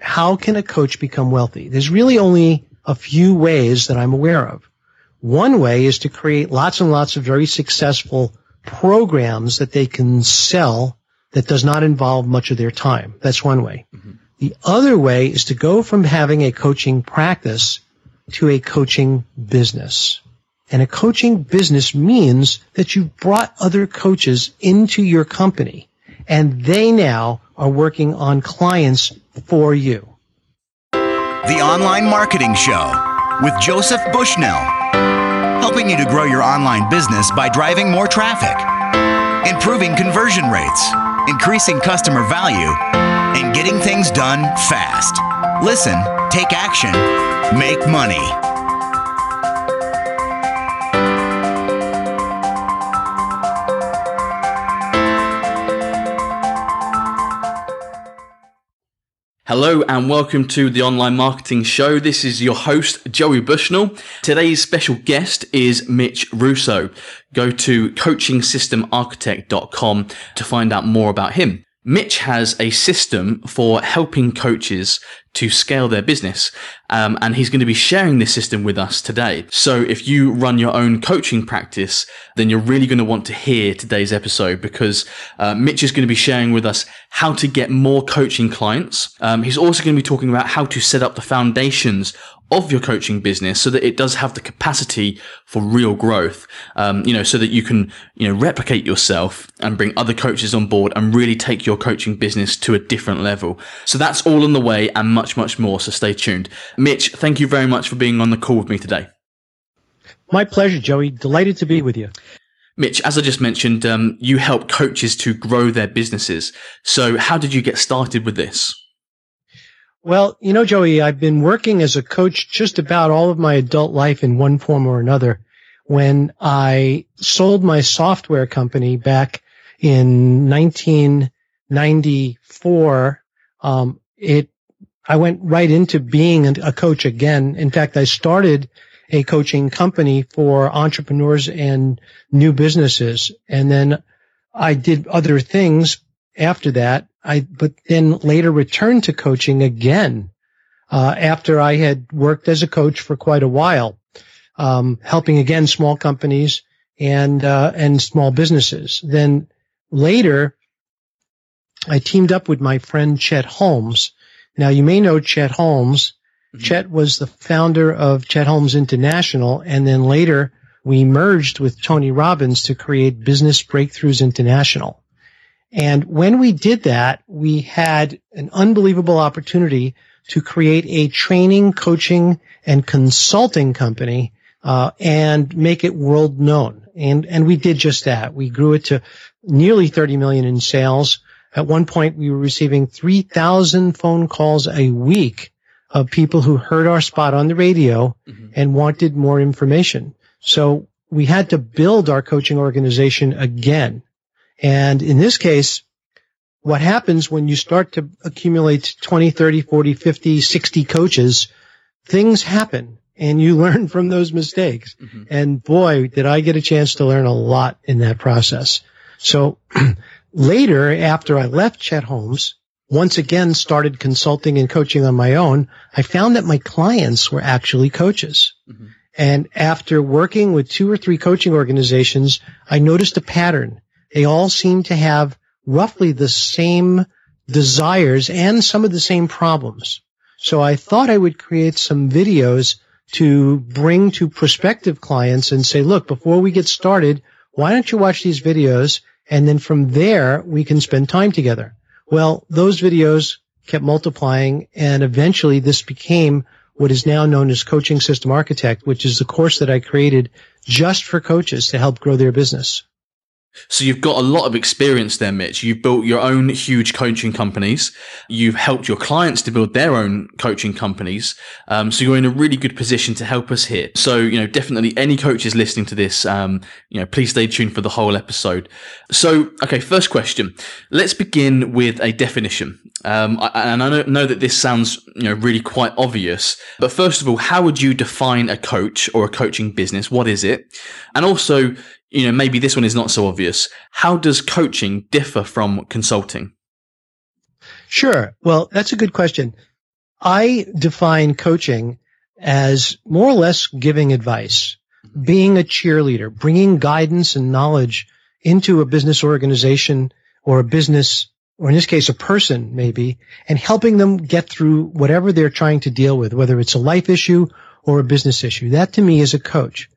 how can a coach become wealthy? There's really only a few ways that I'm aware of. One way is to create lots and lots of very successful programs that they can sell that does not involve much of their time. That's one way. Mm-hmm. The other way is to go from having a coaching practice to a coaching business. And a coaching business means that you've brought other coaches into your company and they now are working on clients for you. The Online Marketing Show with Joseph Bushnell, helping you to grow your online business by driving more traffic, improving conversion rates, increasing customer value, and getting things done fast. Listen, take action, make money. Hello and welcome to the Online Marketing Show. This is your host, Joey Bushnell. Today's special guest is Mitch Russo. Go to coachingsystemarchitect.com to find out more about him. Mitch has a system for helping coaches to scale their business. Um, and he's going to be sharing this system with us today. So if you run your own coaching practice, then you're really going to want to hear today's episode because uh, Mitch is going to be sharing with us how to get more coaching clients. Um, he's also going to be talking about how to set up the foundations of your coaching business so that it does have the capacity for real growth. Um, you know, so that you can, you know, replicate yourself and bring other coaches on board and really take your coaching business to a different level. So that's all on the way and much, much more. So stay tuned. Mitch, thank you very much for being on the call with me today. My pleasure, Joey. Delighted to be with you. Mitch, as I just mentioned, um, you help coaches to grow their businesses. So how did you get started with this? Well, you know, Joey, I've been working as a coach just about all of my adult life in one form or another. When I sold my software company back in 1994, um, it, I went right into being a coach again. In fact, I started a coaching company for entrepreneurs and new businesses. And then I did other things after that. I, but then later returned to coaching again, uh, after I had worked as a coach for quite a while, um, helping again small companies and, uh, and small businesses. Then later, I teamed up with my friend Chet Holmes. Now you may know Chet Holmes. Mm-hmm. Chet was the founder of Chet Holmes International. And then later we merged with Tony Robbins to create Business Breakthroughs International. And when we did that, we had an unbelievable opportunity to create a training, coaching, and consulting company uh, and make it world known. And and we did just that. We grew it to nearly 30 million in sales. At one point, we were receiving 3,000 phone calls a week of people who heard our spot on the radio mm-hmm. and wanted more information. So we had to build our coaching organization again. And in this case, what happens when you start to accumulate 20, 30, 40, 50, 60 coaches, things happen and you learn from those mistakes. Mm-hmm. And boy, did I get a chance to learn a lot in that process. So later, after I left Chet Holmes, once again started consulting and coaching on my own, I found that my clients were actually coaches. Mm-hmm. And after working with two or three coaching organizations, I noticed a pattern they all seem to have roughly the same desires and some of the same problems. So I thought I would create some videos to bring to prospective clients and say, look, before we get started, why don't you watch these videos? And then from there, we can spend time together. Well, those videos kept multiplying and eventually this became what is now known as Coaching System Architect, which is the course that I created just for coaches to help grow their business. So you've got a lot of experience there, Mitch. You've built your own huge coaching companies. You've helped your clients to build their own coaching companies. Um, so you're in a really good position to help us here. So, you know, definitely any coaches listening to this, um, you know, please stay tuned for the whole episode. So, okay, first question. Let's begin with a definition. Um, and I know that this sounds, you know, really quite obvious, but first of all, how would you define a coach or a coaching business? What is it? And also, you know, maybe this one is not so obvious. How does coaching differ from consulting? Sure. Well, that's a good question. I define coaching as more or less giving advice, being a cheerleader, bringing guidance and knowledge into a business organization or a business, or in this case, a person maybe, and helping them get through whatever they're trying to deal with, whether it's a life issue or a business issue. That to me is a coach.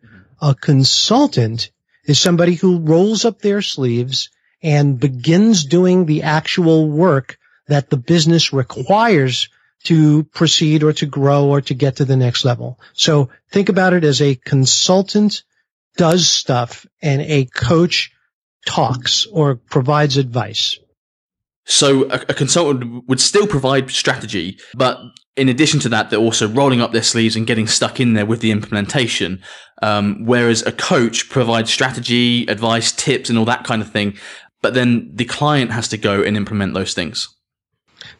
A consultant is somebody who rolls up their sleeves and begins doing the actual work that the business requires to proceed or to grow or to get to the next level. So think about it as a consultant does stuff and a coach talks or provides advice. So a, a, consultant would still provide strategy, but in addition to that, they're also rolling up their sleeves and getting stuck in there with the implementation. Um, whereas a coach provides strategy, advice, tips, and all that kind of thing. But then the client has to go and implement those things.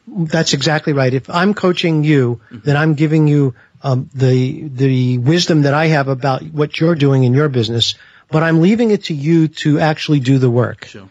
That's exactly right. If I'm coaching you, mm-hmm. then I'm giving you um, the the wisdom that I have about what you're doing in your business, but I'm leaving it to you to actually do the work. Sure.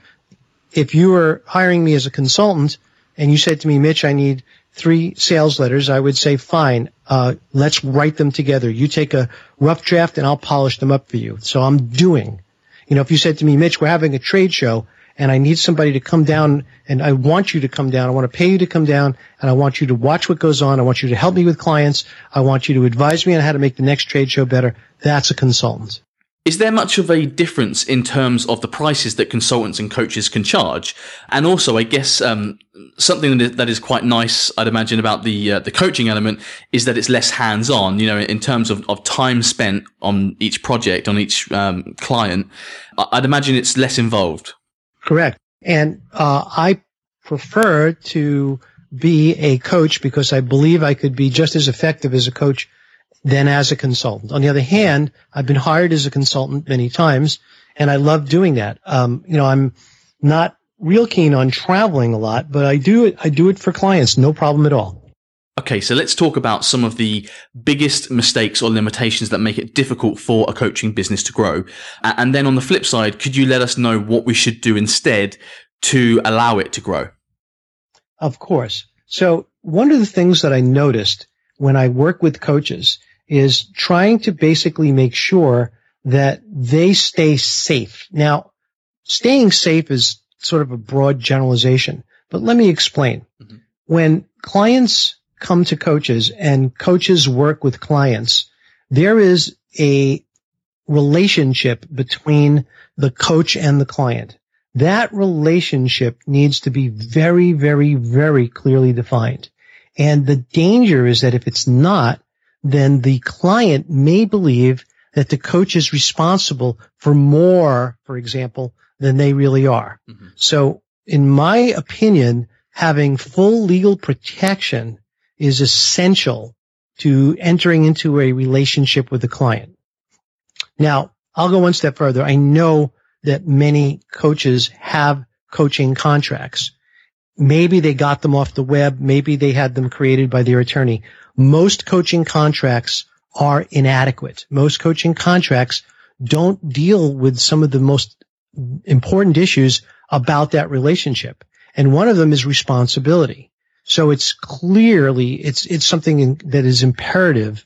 If you were hiring me as a consultant and you said to me, Mitch, I need three sales letters, I would say, fine, uh, let's write them together. You take a rough draft and I'll polish them up for you. So I'm doing. You know, if you said to me, Mitch, we're having a trade show and I need somebody to come down and I want you to come down. I want to pay you to come down and I want you to watch what goes on. I want you to help me with clients. I want you to advise me on how to make the next trade show better. That's a consultant. Is there much of a difference in terms of the prices that consultants and coaches can charge? And also, I guess um, something that is quite nice, I'd imagine, about the uh, the coaching element is that it's less hands on. You know, in terms of, of time spent on each project, on each um, client, I'd imagine it's less involved. Correct. And uh, I prefer to be a coach because I believe I could be just as effective as a coach than as a consultant. On the other hand, I've been hired as a consultant many times, and I love doing that. Um, you know, I'm not real keen on traveling a lot, but I do it. I do it for clients, no problem at all. Okay, so let's talk about some of the biggest mistakes or limitations that make it difficult for a coaching business to grow. And then on the flip side, could you let us know what we should do instead to allow it to grow? Of course. So one of the things that I noticed when I work with coaches is trying to basically make sure that they stay safe. Now, staying safe is sort of a broad generalization, but let me explain. Mm-hmm. When clients come to coaches and coaches work with clients, there is a relationship between the coach and the client. That relationship needs to be very, very, very clearly defined. And the danger is that if it's not, then the client may believe that the coach is responsible for more, for example, than they really are. Mm-hmm. So in my opinion, having full legal protection is essential to entering into a relationship with the client. Now, I'll go one step further. I know that many coaches have coaching contracts. Maybe they got them off the web. Maybe they had them created by their attorney. Most coaching contracts are inadequate. Most coaching contracts don't deal with some of the most important issues about that relationship. And one of them is responsibility. So it's clearly, it's, it's something that is imperative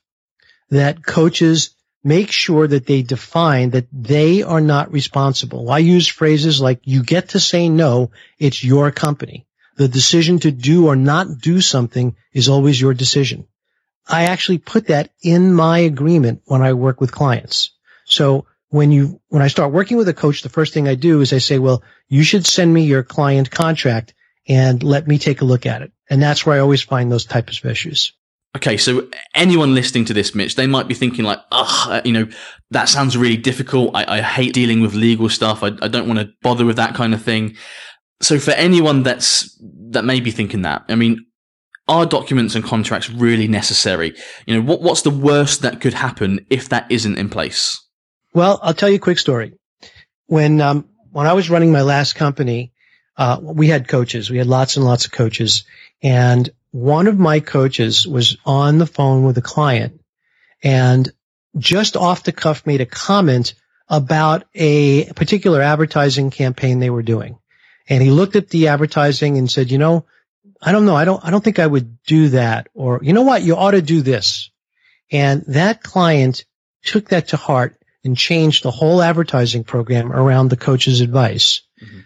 that coaches make sure that they define that they are not responsible. I use phrases like, you get to say no, it's your company. The decision to do or not do something is always your decision. I actually put that in my agreement when I work with clients. So when you, when I start working with a coach, the first thing I do is I say, well, you should send me your client contract and let me take a look at it. And that's where I always find those types of issues. Okay, so anyone listening to this, Mitch, they might be thinking like, "Ugh, uh, you know, that sounds really difficult. I, I hate dealing with legal stuff. I, I don't want to bother with that kind of thing." So, for anyone that's that may be thinking that, I mean, are documents and contracts really necessary? You know, what what's the worst that could happen if that isn't in place? Well, I'll tell you a quick story. When um, when I was running my last company, uh, we had coaches. We had lots and lots of coaches. And one of my coaches was on the phone with a client and just off the cuff made a comment about a particular advertising campaign they were doing. And he looked at the advertising and said, you know, I don't know. I don't, I don't think I would do that. Or, you know what? You ought to do this. And that client took that to heart and changed the whole advertising program around the coach's advice. Mm-hmm.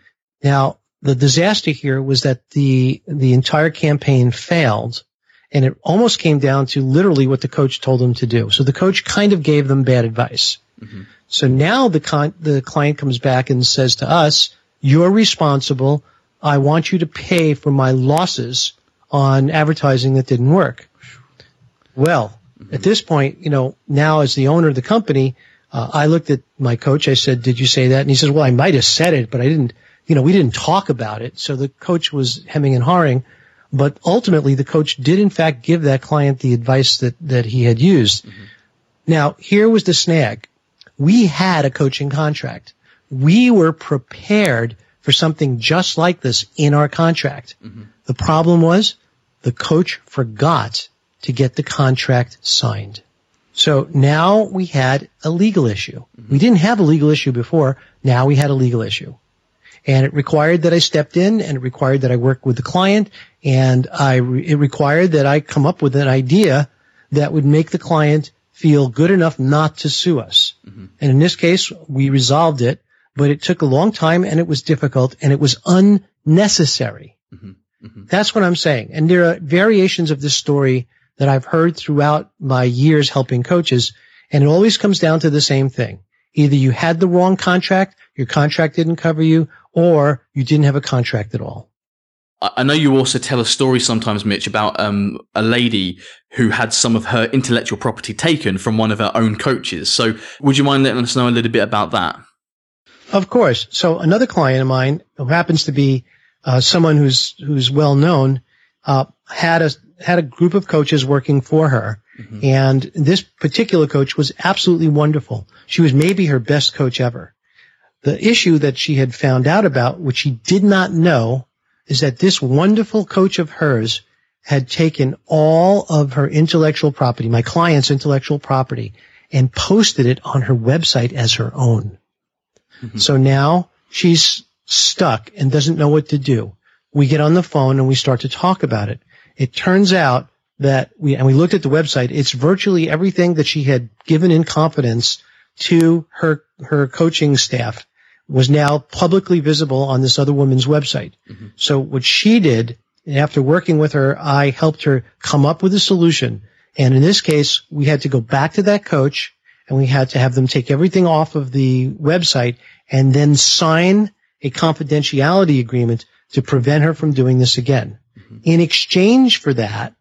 Now, the disaster here was that the, the entire campaign failed and it almost came down to literally what the coach told them to do. So the coach kind of gave them bad advice. Mm-hmm. So now the con- the client comes back and says to us, "You're responsible. I want you to pay for my losses on advertising that didn't work." Well, mm-hmm. at this point, you know, now as the owner of the company, uh, I looked at my coach. I said, "Did you say that?" And he says, "Well, I might have said it, but I didn't. You know, we didn't talk about it." So the coach was hemming and hawing. But ultimately, the coach did in fact give that client the advice that, that he had used. Mm-hmm. Now, here was the snag. We had a coaching contract. We were prepared for something just like this in our contract. Mm-hmm. The problem was the coach forgot to get the contract signed. So now we had a legal issue. Mm-hmm. We didn't have a legal issue before. Now we had a legal issue. And it required that I stepped in and it required that I work with the client and I, it required that I come up with an idea that would make the client feel good enough not to sue us. Mm-hmm. And in this case, we resolved it, but it took a long time and it was difficult and it was unnecessary. Mm-hmm. Mm-hmm. That's what I'm saying. And there are variations of this story that I've heard throughout my years helping coaches. And it always comes down to the same thing. Either you had the wrong contract, your contract didn't cover you, or you didn't have a contract at all. I know you also tell a story sometimes, Mitch, about um, a lady who had some of her intellectual property taken from one of her own coaches. So, would you mind letting us know a little bit about that? Of course. So, another client of mine who happens to be uh, someone who's who's well known uh, had a had a group of coaches working for her, mm-hmm. and this particular coach was absolutely wonderful. She was maybe her best coach ever. The issue that she had found out about, which she did not know, is that this wonderful coach of hers had taken all of her intellectual property, my client's intellectual property, and posted it on her website as her own. Mm-hmm. So now she's stuck and doesn't know what to do. We get on the phone and we start to talk about it. It turns out that we, and we looked at the website, it's virtually everything that she had given in confidence to her, her coaching staff was now publicly visible on this other woman's website. Mm-hmm. So what she did, and after working with her, I helped her come up with a solution. And in this case, we had to go back to that coach and we had to have them take everything off of the website and then sign a confidentiality agreement to prevent her from doing this again. Mm-hmm. In exchange for that,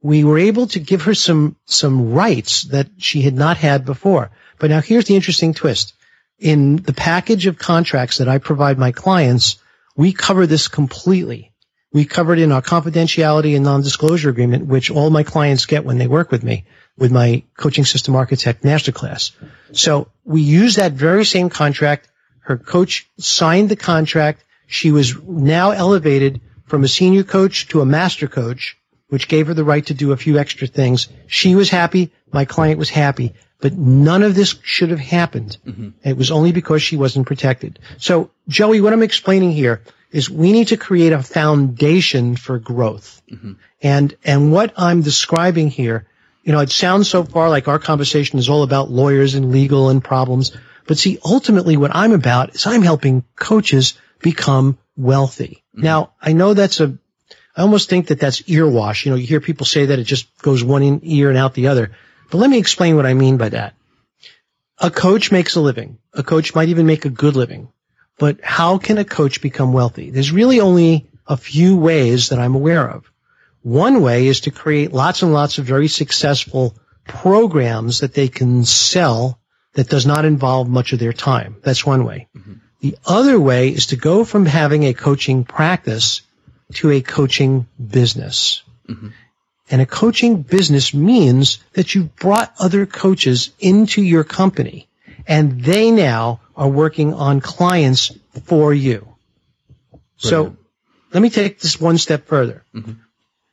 we were able to give her some, some rights that she had not had before. But now here's the interesting twist in the package of contracts that I provide my clients, we cover this completely. We cover it in our confidentiality and non-disclosure agreement, which all my clients get when they work with me with my coaching system architect masterclass. So we use that very same contract. Her coach signed the contract. She was now elevated from a senior coach to a master coach, which gave her the right to do a few extra things. She was happy. My client was happy. But none of this should have happened. Mm-hmm. It was only because she wasn't protected. So, Joey, what I'm explaining here is we need to create a foundation for growth. Mm-hmm. And, and what I'm describing here, you know, it sounds so far like our conversation is all about lawyers and legal and problems. But see, ultimately what I'm about is I'm helping coaches become wealthy. Mm-hmm. Now, I know that's a, I almost think that that's earwash. You know, you hear people say that it just goes one ear and out the other. But let me explain what I mean by that. A coach makes a living. A coach might even make a good living. But how can a coach become wealthy? There's really only a few ways that I'm aware of. One way is to create lots and lots of very successful programs that they can sell that does not involve much of their time. That's one way. Mm-hmm. The other way is to go from having a coaching practice to a coaching business. Mm-hmm. And a coaching business means that you've brought other coaches into your company and they now are working on clients for you. Brilliant. So let me take this one step further. Mm-hmm.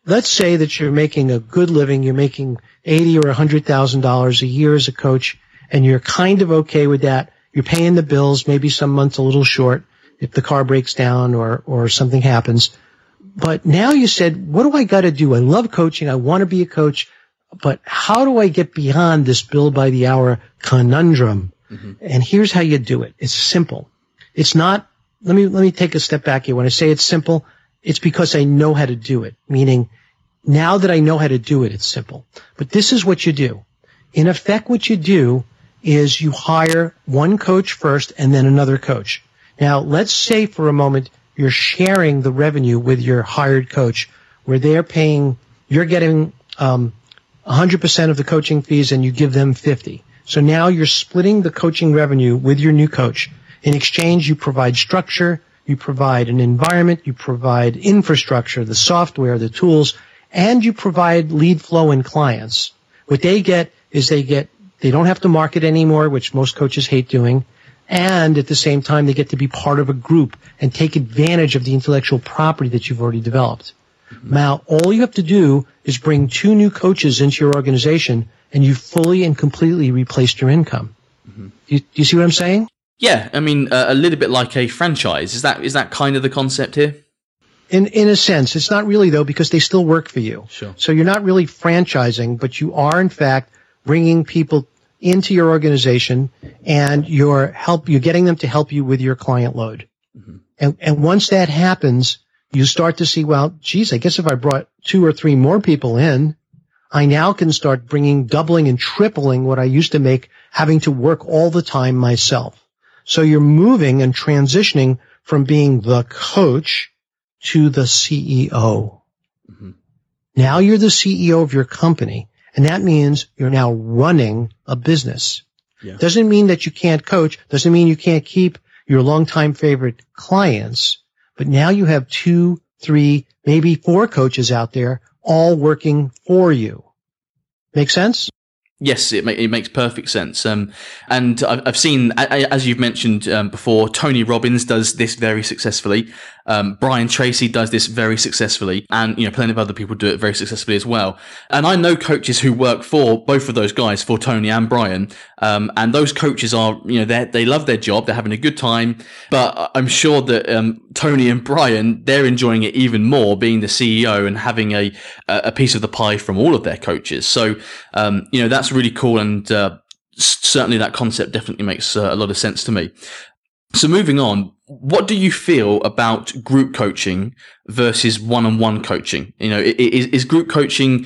Let's say that you're making a good living. You're making eighty or a hundred thousand dollars a year as a coach and you're kind of okay with that. You're paying the bills, maybe some months a little short if the car breaks down or, or something happens but now you said, what do I got to do? I love coaching. I want to be a coach, but how do I get beyond this bill by the hour conundrum? Mm-hmm. And here's how you do it. It's simple. It's not, let me, let me take a step back here. When I say it's simple, it's because I know how to do it. Meaning now that I know how to do it, it's simple. But this is what you do. In effect, what you do is you hire one coach first and then another coach. Now, let's say for a moment you're sharing the revenue with your hired coach where they're paying, you're getting um, 100% of the coaching fees and you give them 50. So now you're splitting the coaching revenue with your new coach. In exchange, you provide structure, you provide an environment, you provide infrastructure, the software, the tools, and you provide lead flow and clients. What they get is they get, they don't have to market anymore, which most coaches hate doing. And at the same time, they get to be part of a group and take advantage of the intellectual property that you've already developed. Mm-hmm. Now, all you have to do is bring two new coaches into your organization and you fully and completely replaced your income. Mm-hmm. Do, you, you, see what I'm saying? Yeah, I mean, uh, a little bit like a franchise. Is that is that kind of the concept here? In in a sense, it's not really though because they still work for you. Sure. So you're not really franchising, but you are in fact bringing people into your organization and you're help you're getting them to help you with your client load. Mm-hmm. And and once that happens, you start to see, well, geez, I guess if I brought two or three more people in, I now can start bringing doubling and tripling what I used to make having to work all the time myself. So you're moving and transitioning from being the coach to the CEO. Mm-hmm. Now you're the CEO of your company and that means you're now running a business. Yeah. Doesn't mean that you can't coach. Doesn't mean you can't keep your longtime favorite clients. But now you have two, three, maybe four coaches out there all working for you. Make sense? Yes, it, ma- it makes perfect sense. Um, and I've, seen, as you've mentioned um, before, Tony Robbins does this very successfully. Um, Brian Tracy does this very successfully, and you know, plenty of other people do it very successfully as well. And I know coaches who work for both of those guys, for Tony and Brian. Um, and those coaches are, you know, they they love their job, they're having a good time. But I'm sure that um, Tony and Brian, they're enjoying it even more, being the CEO and having a a piece of the pie from all of their coaches. So, um, you know, that's really cool and. Uh, certainly that concept definitely makes uh, a lot of sense to me. So moving on, what do you feel about group coaching versus one-on-one coaching? You know, is, is group coaching,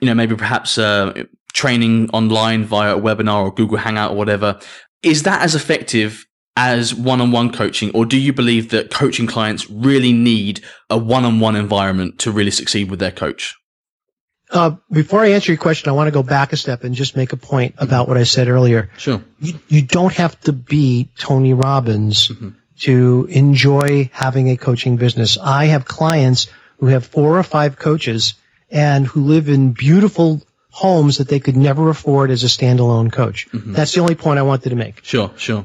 you know, maybe perhaps uh, training online via a webinar or Google Hangout or whatever, is that as effective as one-on-one coaching, or do you believe that coaching clients really need a one-on-one environment to really succeed with their coach? Uh, before I answer your question, I want to go back a step and just make a point mm-hmm. about what I said earlier. Sure. You, you don't have to be Tony Robbins mm-hmm. to enjoy having a coaching business. I have clients who have four or five coaches and who live in beautiful homes that they could never afford as a standalone coach. Mm-hmm. That's the only point I wanted to make. Sure, sure.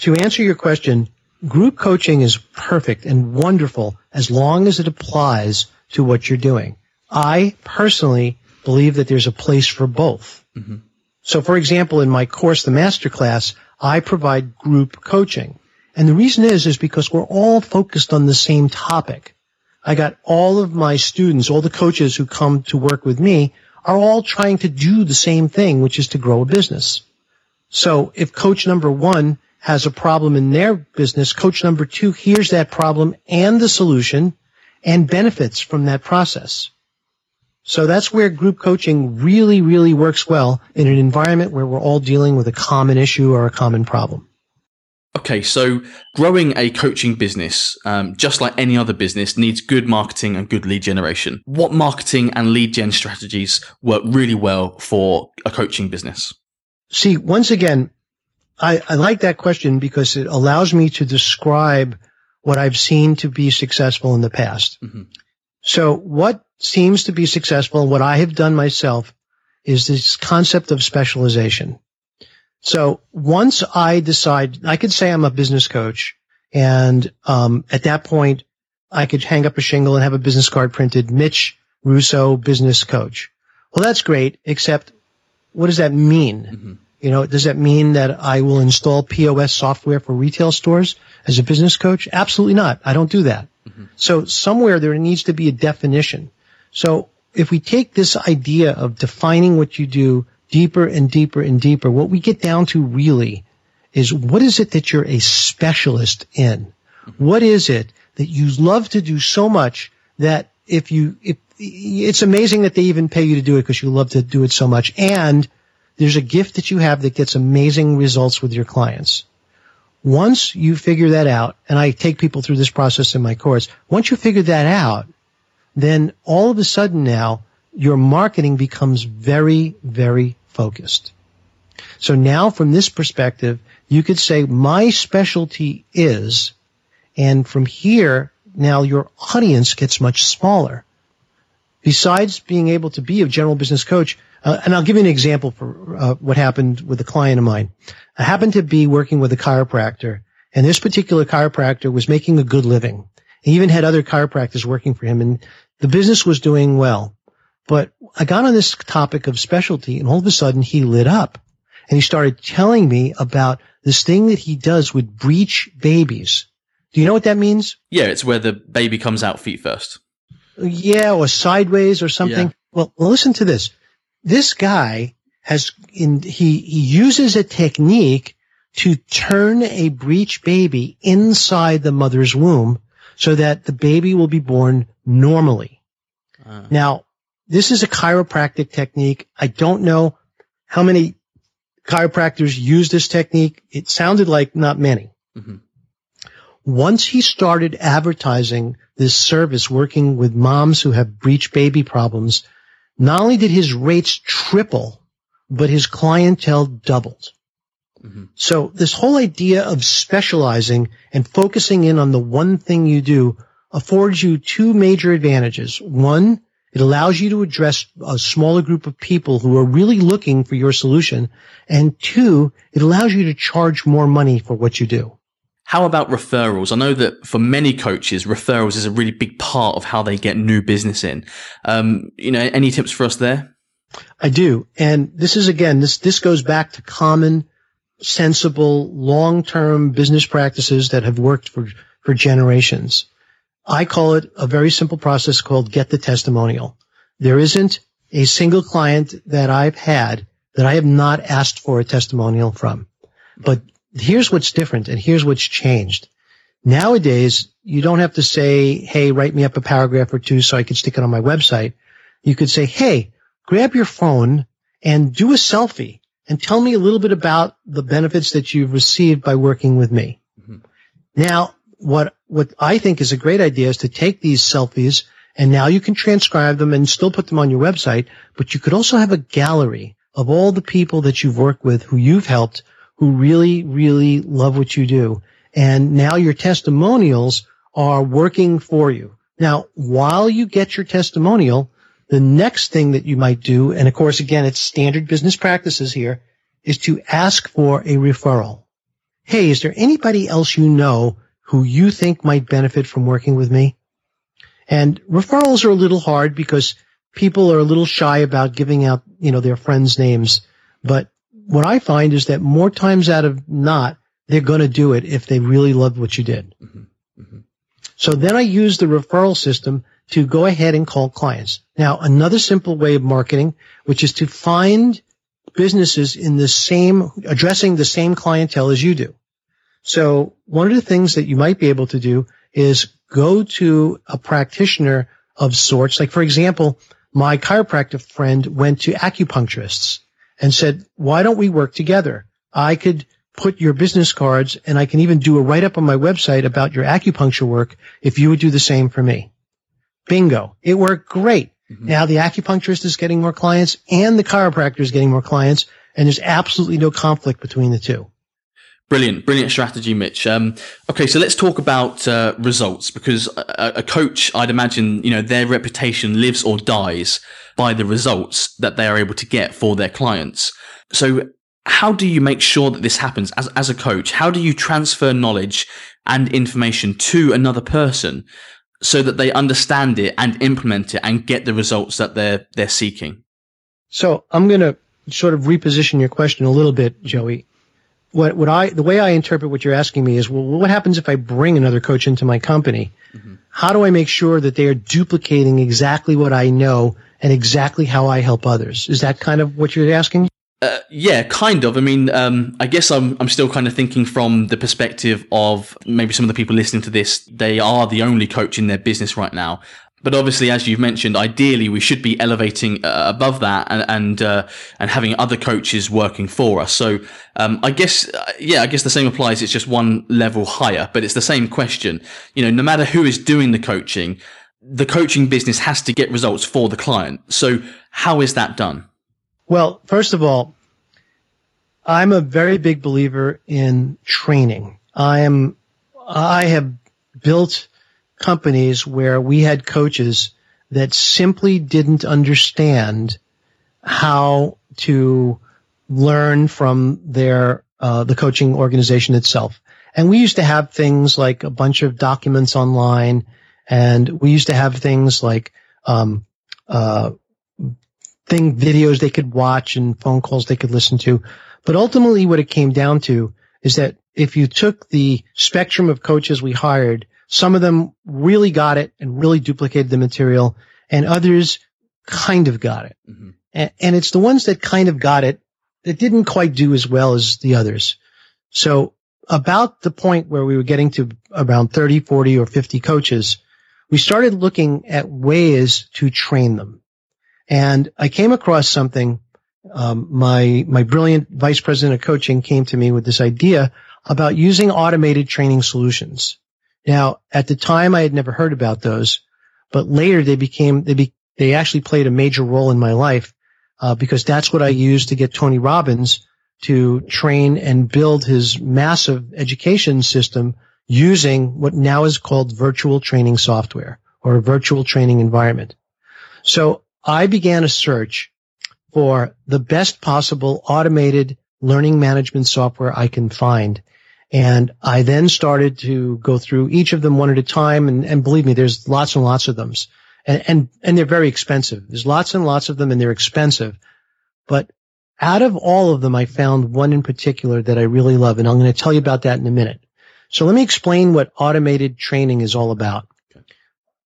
To answer your question, group coaching is perfect and wonderful as long as it applies to what you're doing. I personally believe that there's a place for both. Mm-hmm. So, for example, in my course, the masterclass, I provide group coaching. And the reason is, is because we're all focused on the same topic. I got all of my students, all the coaches who come to work with me are all trying to do the same thing, which is to grow a business. So if coach number one has a problem in their business, coach number two hears that problem and the solution and benefits from that process. So that's where group coaching really, really works well in an environment where we're all dealing with a common issue or a common problem. Okay, so growing a coaching business, um, just like any other business, needs good marketing and good lead generation. What marketing and lead gen strategies work really well for a coaching business? See, once again, I, I like that question because it allows me to describe what I've seen to be successful in the past. Mm-hmm. So what seems to be successful and what I have done myself is this concept of specialization. So once I decide, I could say I'm a business coach and, um, at that point I could hang up a shingle and have a business card printed, Mitch Russo business coach. Well, that's great, except what does that mean? Mm-hmm. You know, does that mean that I will install POS software for retail stores as a business coach? Absolutely not. I don't do that. Mm-hmm. So somewhere there needs to be a definition. So if we take this idea of defining what you do deeper and deeper and deeper, what we get down to really is what is it that you're a specialist in? What is it that you love to do so much that if you, if it's amazing that they even pay you to do it because you love to do it so much. And there's a gift that you have that gets amazing results with your clients. Once you figure that out, and I take people through this process in my course, once you figure that out, then all of a sudden now your marketing becomes very, very focused. So now from this perspective, you could say my specialty is, and from here, now your audience gets much smaller. Besides being able to be a general business coach, uh, and I'll give you an example for uh, what happened with a client of mine. I happened to be working with a chiropractor, and this particular chiropractor was making a good living. He even had other chiropractors working for him, and the business was doing well. But I got on this topic of specialty, and all of a sudden he lit up, and he started telling me about this thing that he does with breech babies. Do you know what that means? Yeah, it's where the baby comes out feet first. Yeah, or sideways or something. Yeah. Well, listen to this. This guy has in he he uses a technique to turn a breech baby inside the mother's womb so that the baby will be born normally. Uh. Now, this is a chiropractic technique. I don't know how many chiropractors use this technique. It sounded like not many. Mm-hmm. Once he started advertising this service working with moms who have breech baby problems, not only did his rates triple, but his clientele doubled. Mm-hmm. So this whole idea of specializing and focusing in on the one thing you do affords you two major advantages. One, it allows you to address a smaller group of people who are really looking for your solution. And two, it allows you to charge more money for what you do. How about referrals? I know that for many coaches, referrals is a really big part of how they get new business in. Um, you know, any tips for us there? I do. And this is again, this, this goes back to common, sensible, long-term business practices that have worked for, for generations. I call it a very simple process called get the testimonial. There isn't a single client that I've had that I have not asked for a testimonial from. But here's what's different and here's what's changed. Nowadays, you don't have to say, Hey, write me up a paragraph or two so I can stick it on my website. You could say, Hey, grab your phone and do a selfie and tell me a little bit about the benefits that you've received by working with me. Mm-hmm. Now, what, what I think is a great idea is to take these selfies and now you can transcribe them and still put them on your website, but you could also have a gallery of all the people that you've worked with who you've helped who really, really love what you do. And now your testimonials are working for you. Now, while you get your testimonial, the next thing that you might do, and of course, again, it's standard business practices here, is to ask for a referral. Hey, is there anybody else you know who you think might benefit from working with me? And referrals are a little hard because people are a little shy about giving out, you know, their friends' names. But what I find is that more times out of not, they're going to do it if they really loved what you did. Mm-hmm. Mm-hmm. So then I use the referral system to go ahead and call clients. Now, another simple way of marketing, which is to find businesses in the same, addressing the same clientele as you do. So one of the things that you might be able to do is go to a practitioner of sorts. Like, for example, my chiropractic friend went to acupuncturists and said, why don't we work together? I could put your business cards and I can even do a write up on my website about your acupuncture work if you would do the same for me. Bingo. It worked great. Mm-hmm. Now the acupuncturist is getting more clients and the chiropractor is getting more clients and there's absolutely no conflict between the two. Brilliant, brilliant strategy, Mitch. Um, okay, so let's talk about uh, results because a, a, coach, I'd imagine, you know, their reputation lives or dies by the results that they are able to get for their clients. So, how do you make sure that this happens as as a coach? How do you transfer knowledge and information to another person so that they understand it and implement it and get the results that they're they're seeking? So, I'm going to sort of reposition your question a little bit, Joey what, what I, the way I interpret what you're asking me is, well, what happens if I bring another coach into my company? Mm-hmm. How do I make sure that they are duplicating exactly what I know and exactly how I help others? Is that kind of what you're asking? Uh, yeah, kind of. I mean, um, I guess I'm I'm still kind of thinking from the perspective of maybe some of the people listening to this. They are the only coach in their business right now, but obviously, as you've mentioned, ideally we should be elevating uh, above that and and, uh, and having other coaches working for us. So um, I guess uh, yeah, I guess the same applies. It's just one level higher, but it's the same question. You know, no matter who is doing the coaching, the coaching business has to get results for the client. So how is that done? Well, first of all, I'm a very big believer in training. I am I have built companies where we had coaches that simply didn't understand how to learn from their uh, the coaching organization itself. And we used to have things like a bunch of documents online, and we used to have things like um, uh, thing videos they could watch and phone calls they could listen to. But ultimately, what it came down to is that if you took the spectrum of coaches we hired some of them really got it and really duplicated the material, and others kind of got it. Mm-hmm. And, and it's the ones that kind of got it that didn't quite do as well as the others. So about the point where we were getting to around 30, 40 or 50 coaches, we started looking at ways to train them. And I came across something. Um, my, my brilliant vice president of coaching came to me with this idea about using automated training solutions. Now, at the time, I had never heard about those, but later they became they be, they actually played a major role in my life uh, because that's what I used to get Tony Robbins to train and build his massive education system using what now is called virtual training software or a virtual training environment. So I began a search for the best possible automated learning management software I can find. And I then started to go through each of them one at a time. And, and believe me, there's lots and lots of them. And, and, and they're very expensive. There's lots and lots of them and they're expensive. But out of all of them, I found one in particular that I really love. And I'm going to tell you about that in a minute. So let me explain what automated training is all about. Okay.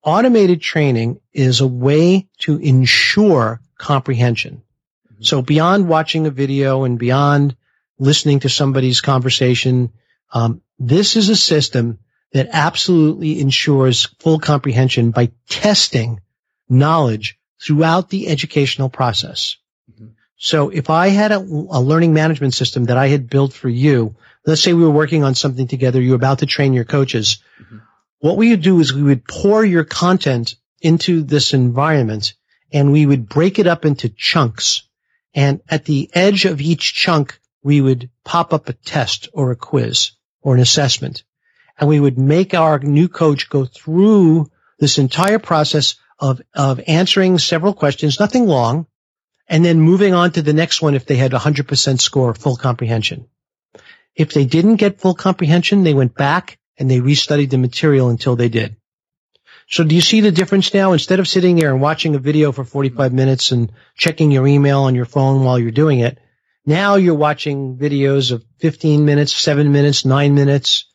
Automated training is a way to ensure comprehension. Mm-hmm. So beyond watching a video and beyond listening to somebody's conversation um, this is a system that absolutely ensures full comprehension by testing knowledge throughout the educational process. Mm-hmm. So if I had a, a, learning management system that I had built for you, let's say we were working on something together, you're about to train your coaches. Mm-hmm. What we would do is we would pour your content into this environment and we would break it up into chunks. And at the edge of each chunk, we would pop up a test or a quiz or an assessment. And we would make our new coach go through this entire process of, of answering several questions, nothing long, and then moving on to the next one if they had 100% score full comprehension. If they didn't get full comprehension, they went back and they restudied the material until they did. So do you see the difference now? Instead of sitting there and watching a video for 45 minutes and checking your email on your phone while you're doing it, now you're watching videos of 15 minutes, seven minutes, nine minutes,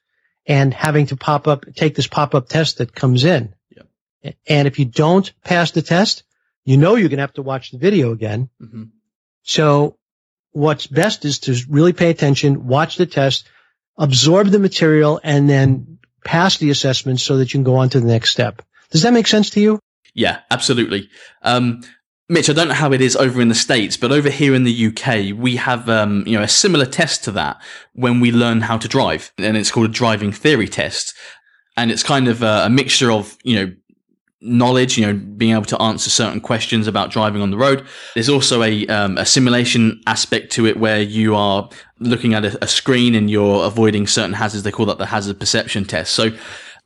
and having to pop up, take this pop up test that comes in. Yep. And if you don't pass the test, you know you're going to have to watch the video again. Mm-hmm. So what's best is to really pay attention, watch the test, absorb the material, and then pass the assessment so that you can go on to the next step. Does that make sense to you? Yeah, absolutely. Um, Mitch, I don't know how it is over in the States, but over here in the UK, we have, um, you know, a similar test to that when we learn how to drive. And it's called a driving theory test. And it's kind of a, a mixture of, you know, knowledge, you know, being able to answer certain questions about driving on the road. There's also a, um, a simulation aspect to it where you are looking at a, a screen and you're avoiding certain hazards. They call that the hazard perception test. So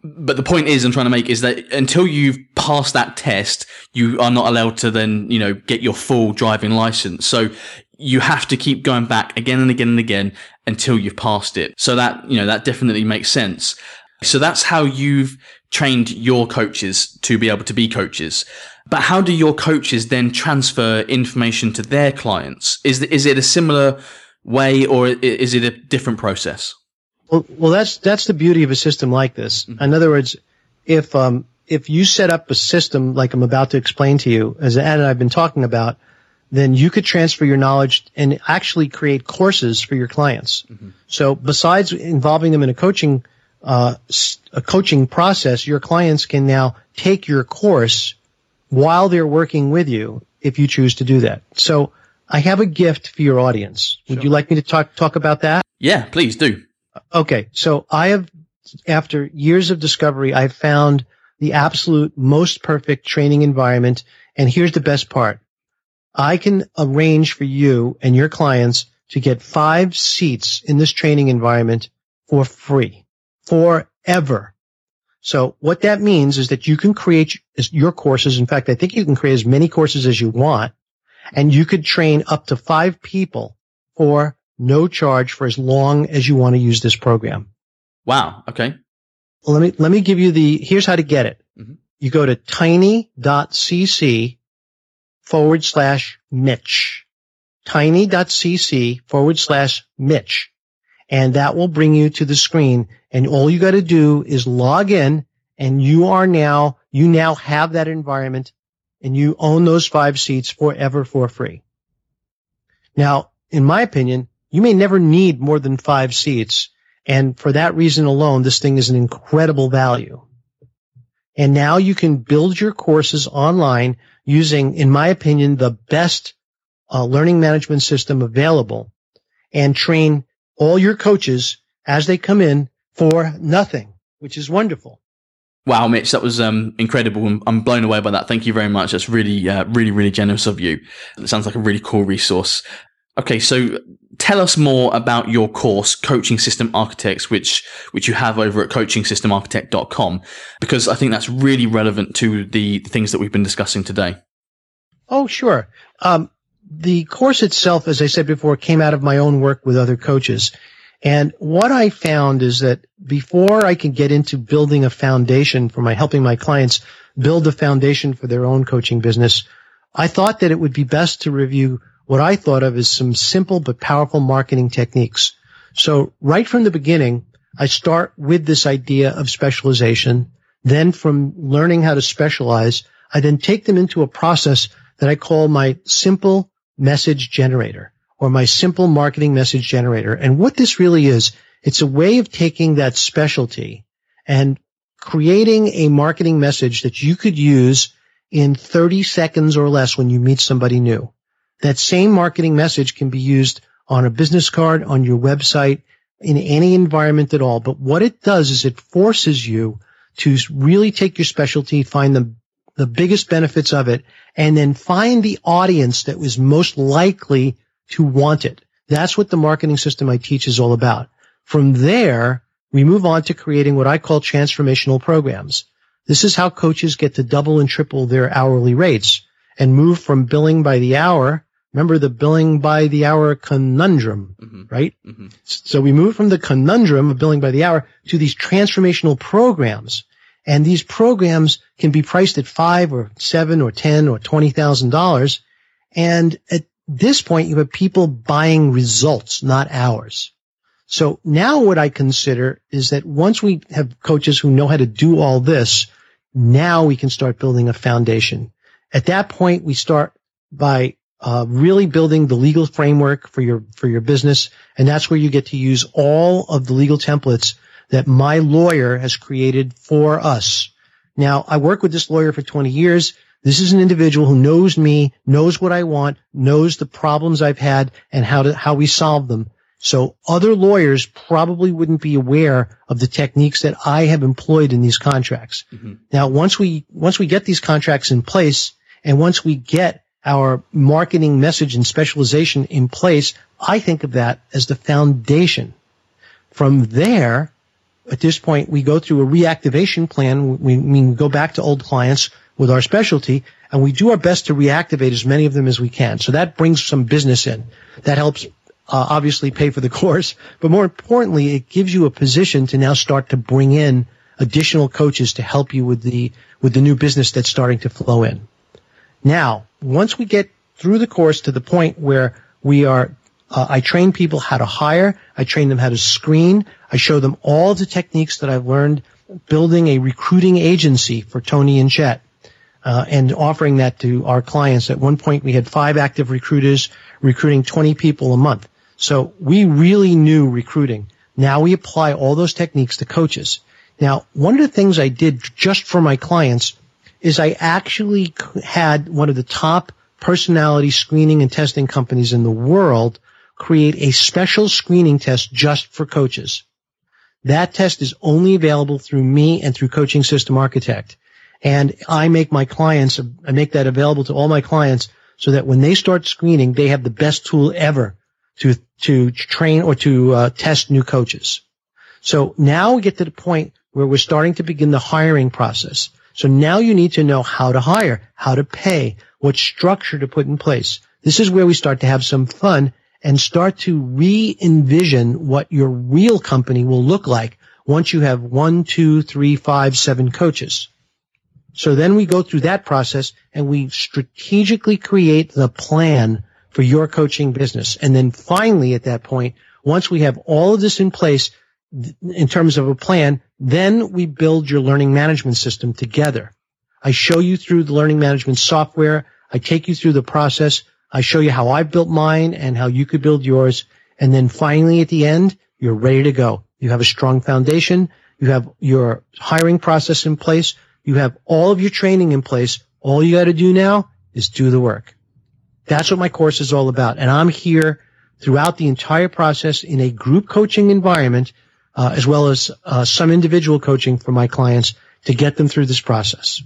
but the point is I'm trying to make is that until you've passed that test, you are not allowed to then, you know, get your full driving license. So you have to keep going back again and again and again until you've passed it. So that, you know, that definitely makes sense. So that's how you've trained your coaches to be able to be coaches. But how do your coaches then transfer information to their clients? Is, is it a similar way, or is it a different process? Well, well, that's that's the beauty of a system like this. Mm-hmm. In other words, if um, if you set up a system like I'm about to explain to you, as Ed and I've been talking about, then you could transfer your knowledge and actually create courses for your clients. Mm-hmm. So besides involving them in a coaching uh, a coaching process, your clients can now take your course while they're working with you if you choose to do that. So I have a gift for your audience. Sure. Would you like me to talk talk about that? Yeah, please do. Okay. So I have after years of discovery, I've found the absolute most perfect training environment. And here's the best part. I can arrange for you and your clients to get five seats in this training environment for free forever. So what that means is that you can create your courses. In fact, I think you can create as many courses as you want and you could train up to five people for no charge for as long as you want to use this program. Wow. Okay. Well, let me, let me give you the, here's how to get it. Mm-hmm. You go to tiny.cc forward slash Mitch. Tiny.cc forward slash Mitch. And that will bring you to the screen. And all you got to do is log in and you are now, you now have that environment and you own those five seats forever for free. Now, in my opinion, you may never need more than five seats. And for that reason alone, this thing is an incredible value. And now you can build your courses online using, in my opinion, the best uh, learning management system available and train all your coaches as they come in for nothing, which is wonderful. Wow, Mitch, that was um, incredible. I'm, blown away by that. Thank you very much. That's really, uh, really, really generous of you. It sounds like a really cool resource. Okay, so tell us more about your course, Coaching System Architects, which which you have over at coachingsystemarchitect.com, because I think that's really relevant to the, things that we've been discussing today. Oh, sure. Um, the course itself, as I said before, came out of my own work with other coaches. And what I found is that before I can get into building a foundation for my helping my clients build a foundation for their own coaching business, I thought that it would be best to review what I thought of as some simple but powerful marketing techniques. So right from the beginning, I start with this idea of specialization. Then from learning how to specialize, I then take them into a process that I call my simple message generator or my simple marketing message generator. And what this really is, it's a way of taking that specialty and creating a marketing message that you could use in 30 seconds or less when you meet somebody new. That same marketing message can be used on a business card, on your website, in any environment at all. But what it does is it forces you to really take your specialty, find the, the biggest benefits of it, and then find the audience that was most likely to want it. That's what the marketing system I teach is all about. From there, we move on to creating what I call transformational programs. This is how coaches get to double and triple their hourly rates and move from billing by the hour Remember the billing by the hour conundrum, mm-hmm. right? Mm-hmm. So we move from the conundrum of billing by the hour to these transformational programs. And these programs can be priced at five or seven or ten or twenty thousand dollars. And at this point, you have people buying results, not hours. So now what I consider is that once we have coaches who know how to do all this, now we can start building a foundation. At that point, we start by uh, really building the legal framework for your for your business, and that's where you get to use all of the legal templates that my lawyer has created for us. Now, I work with this lawyer for 20 years. This is an individual who knows me, knows what I want, knows the problems I've had, and how to how we solve them. So other lawyers probably wouldn't be aware of the techniques that I have employed in these contracts. Mm-hmm. Now, once we once we get these contracts in place, and once we get our marketing message and specialization in place, I think of that as the foundation. From there, at this point, we go through a reactivation plan. We, we go back to old clients with our specialty and we do our best to reactivate as many of them as we can. So that brings some business in. That helps uh, obviously pay for the course, but more importantly, it gives you a position to now start to bring in additional coaches to help you with the with the new business that's starting to flow in. Now, once we get through the course to the point where we are Uh, I train people how to hire. I train them how to screen. I show them all the techniques that I've learned building a recruiting agency for Tony and Chet. Uh, and offering that to our clients. At one point, we had five active recruiters recruiting 20 people a month. So we really knew recruiting. Now we apply all those techniques to coaches. Now, one of the things I did just for my clients is I actually had one of the top personality screening and testing companies in the world create a special screening test just for coaches. That test is only available through me and through Coaching System Architect. And I make my clients, I make that available to all my clients so that when they start screening, they have the best tool ever to, to train or to uh, test new coaches. So now we get to the point where we're starting to begin the hiring process. So now you need to know how to hire, how to pay, what structure to put in place. This is where we start to have some fun and start to re-envision what your real company will look like once you have one, two, three, five, seven coaches. So then we go through that process and we strategically create the plan for your coaching business. And then finally at that point, once we have all of this in place in terms of a plan, then we build your learning management system together. I show you through the learning management software. I take you through the process. I show you how I built mine and how you could build yours. And then finally at the end, you're ready to go. You have a strong foundation. You have your hiring process in place. You have all of your training in place. All you got to do now is do the work. That's what my course is all about. And I'm here throughout the entire process in a group coaching environment, uh, as well as uh, some individual coaching for my clients to get them through this process.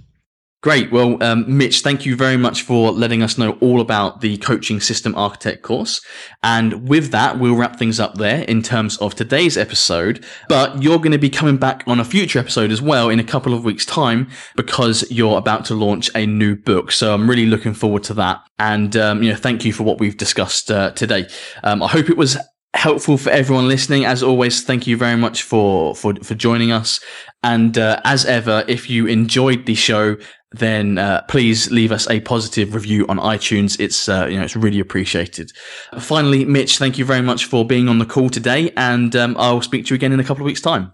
Great. Well, um, Mitch, thank you very much for letting us know all about the coaching system architect course. And with that, we'll wrap things up there in terms of today's episode. But you're going to be coming back on a future episode as well in a couple of weeks time because you're about to launch a new book. So I'm really looking forward to that. And, um, you know, thank you for what we've discussed uh, today. Um, I hope it was helpful for everyone listening. As always, thank you very much for for for joining us. And uh, as ever, if you enjoyed the show, then uh, please leave us a positive review on iTunes. It's uh, you know it's really appreciated. Finally, Mitch, thank you very much for being on the call today, and um, I'll speak to you again in a couple of weeks' time.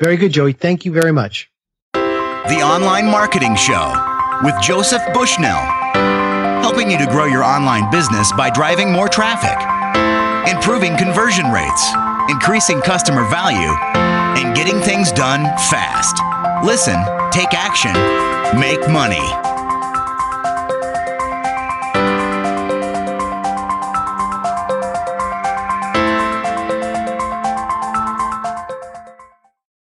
Very good, Joey. Thank you very much. The Online Marketing Show with Joseph Bushnell, helping you to grow your online business by driving more traffic improving conversion rates, increasing customer value, and getting things done fast. Listen, take action, make money.